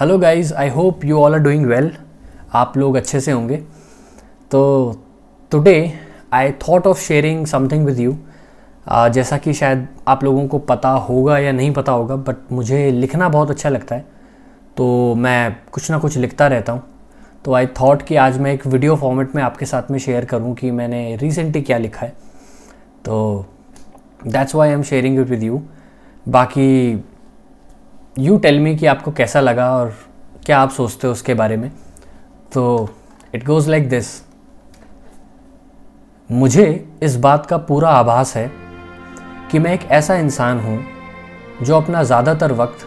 Hello guys I hope you all are doing well आप लोग अच्छे से होंगे। तो today I thought of sharing something with you जैसा कि शायद आप लोगों को पता होगा या नहीं पता होगा बट मुझे लिखना बहुत अच्छा लगता है। तो मैं कुछ ना कुछ लिखता रहता हूँ। तो आई थॉट कि आज मैं एक वीडियो फॉर्मेट में आपके साथ में शेयर करूँ कि मैंने रिसेंटली क्या लिखा है। तो that's why I am sharing it with you बाकी यू टेल मी कि आपको कैसा लगा और क्या आप सोचते हो उसके बारे में? तो इट गोज़ लाइक दिस मुझे इस बात का पूरा आभास है कि मैं एक ऐसा इंसान हूँ जो अपना ज़्यादातर वक्त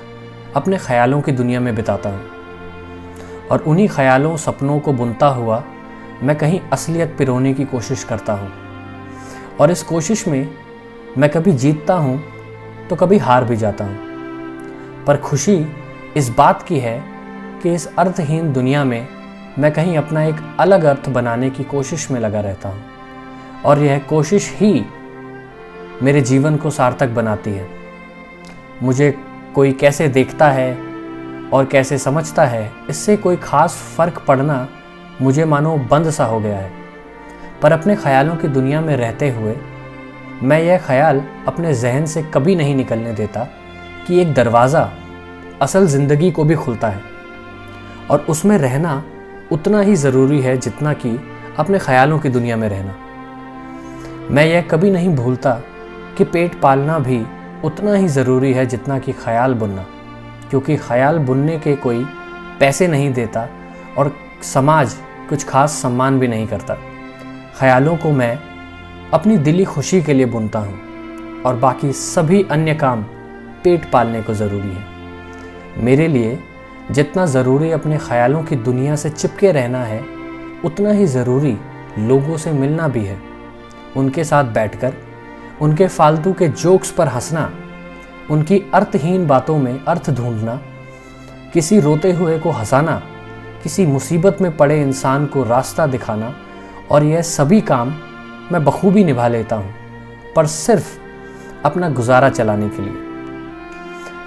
अपने ख्यालों की दुनिया में बिताता हूँ और उन्हीं ख्यालों, सपनों को बुनता हुआ मैं कहीं असलियत पिरोने की कोशिश करता हूँ। और इस कोशिश में मैं कभी जीतता हूँ तो कभी हार भी जाता हूँ। पर खुशी इस बात की है कि इस अर्थहीन दुनिया में मैं कहीं अपना एक अलग अर्थ बनाने की कोशिश में लगा रहता हूँ। और यह कोशिश ही मेरे जीवन को सार्थक बनाती है। मुझे कोई कैसे देखता है और कैसे समझता है, इससे कोई ख़ास फ़र्क पड़ना मुझे मानो बंद सा हो गया है। पर अपने ख्यालों की दुनिया में रहते हुए मैं यह ख्याल अपने जहन से कभी नहीं निकलने देता कि एक दरवाज़ा असल ज़िंदगी को भी खुलता है। और उसमें रहना उतना ही ज़रूरी है जितना कि अपने ख्यालों की दुनिया में रहना। मैं यह कभी नहीं भूलता कि पेट पालना भी उतना ही ज़रूरी है जितना कि ख्याल बुनना। क्योंकि ख्याल बुनने के कोई पैसे नहीं देता और समाज कुछ खास सम्मान भी नहीं करता। ख्यालों को मैं अपनी दिली खुशी के लिए बुनता हूँ और बाकी सभी अन्य काम पेट पालने को ज़रूरी है। मेरे लिए जितना ज़रूरी अपने ख्यालों की दुनिया से चिपके रहना है, उतना ही ज़रूरी लोगों से मिलना भी है। उनके साथ बैठकर, उनके फालतू के जोक्स पर हंसना, उनकी अर्थहीन बातों में अर्थ ढूंढना, किसी रोते हुए को हंसाना, किसी मुसीबत में पड़े इंसान को रास्ता दिखाना, और यह सभी काम मैं बखूबी निभा लेता हूँ, पर सिर्फ़ अपना गुजारा चलाने के लिए।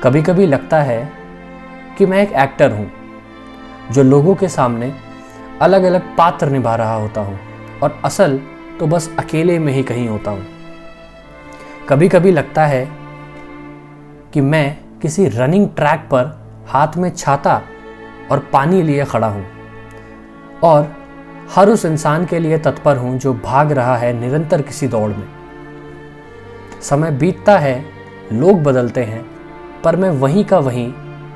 कभी कभी लगता है कि मैं एक एक्टर हूँ, जो लोगों के सामने अलग अलग पात्र निभा रहा होता हूँ और असल तो बस अकेले में ही कहीं होता हूँ। कभी कभी लगता है कि मैं किसी रनिंग ट्रैक पर हाथ में छाता और पानी लिए खड़ा हूँ और हर उस इंसान के लिए तत्पर हूँ जो भाग रहा है निरंतर किसी दौड़ में। समय बीतता है, लोग बदलते हैं, पर मैं वहीं का वहीं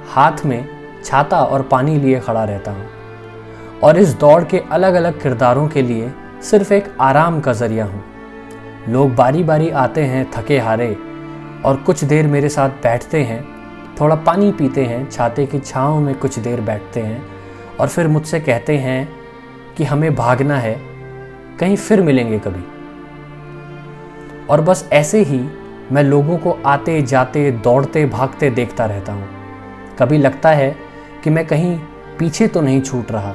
हाथ में छाता और पानी लिए खड़ा रहता हूँ। और इस दौड़ के अलग अलग किरदारों के लिए सिर्फ़ एक आराम का ज़रिया हूँ। लोग बारी बारी आते हैं थके हारे और कुछ देर मेरे साथ बैठते हैं, थोड़ा पानी पीते हैं, छाते की छाँव में कुछ देर बैठते हैं और फिर मुझसे कहते हैं कि हमें भागना है, कहीं फिर मिलेंगे कभी। और बस ऐसे ही मैं लोगों को आते जाते दौड़ते भागते देखता रहता हूँ। कभी लगता है कि मैं कहीं पीछे तो नहीं छूट रहा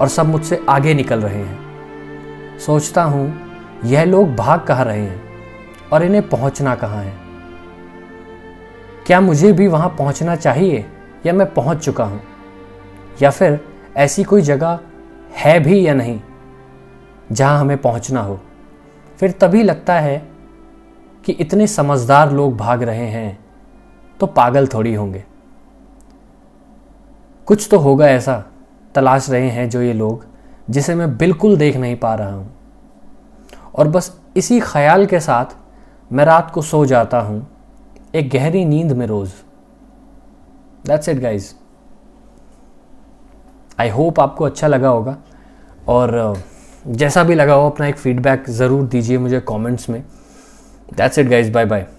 और सब मुझसे आगे निकल रहे हैं। सोचता हूँ, यह लोग भाग कहाँ रहे हैं और इन्हें पहुँचना कहाँ है? क्या मुझे भी वहाँ पहुँचना चाहिए या मैं पहुँच चुका हूँ? या फिर ऐसी कोई जगह है भी या नहीं जहाँ हमें पहुँचना हो? फिर तभी लगता है कि इतने समझदार लोग भाग रहे हैं तो पागल थोड़ी होंगे। कुछ तो होगा ऐसा तलाश रहे हैं जो ये लोग जिसे मैं बिल्कुल देख नहीं पा रहा हूँ। और बस इसी ख्याल के साथ मैं रात को सो जाता हूँ एक गहरी नींद में रोज। That's it guys I hope आपको अच्छा लगा होगा। और जैसा भी लगा हो अपना एक फीडबैक ज़रूर दीजिए मुझे कमेंट्स में। That's it, guys bye bye.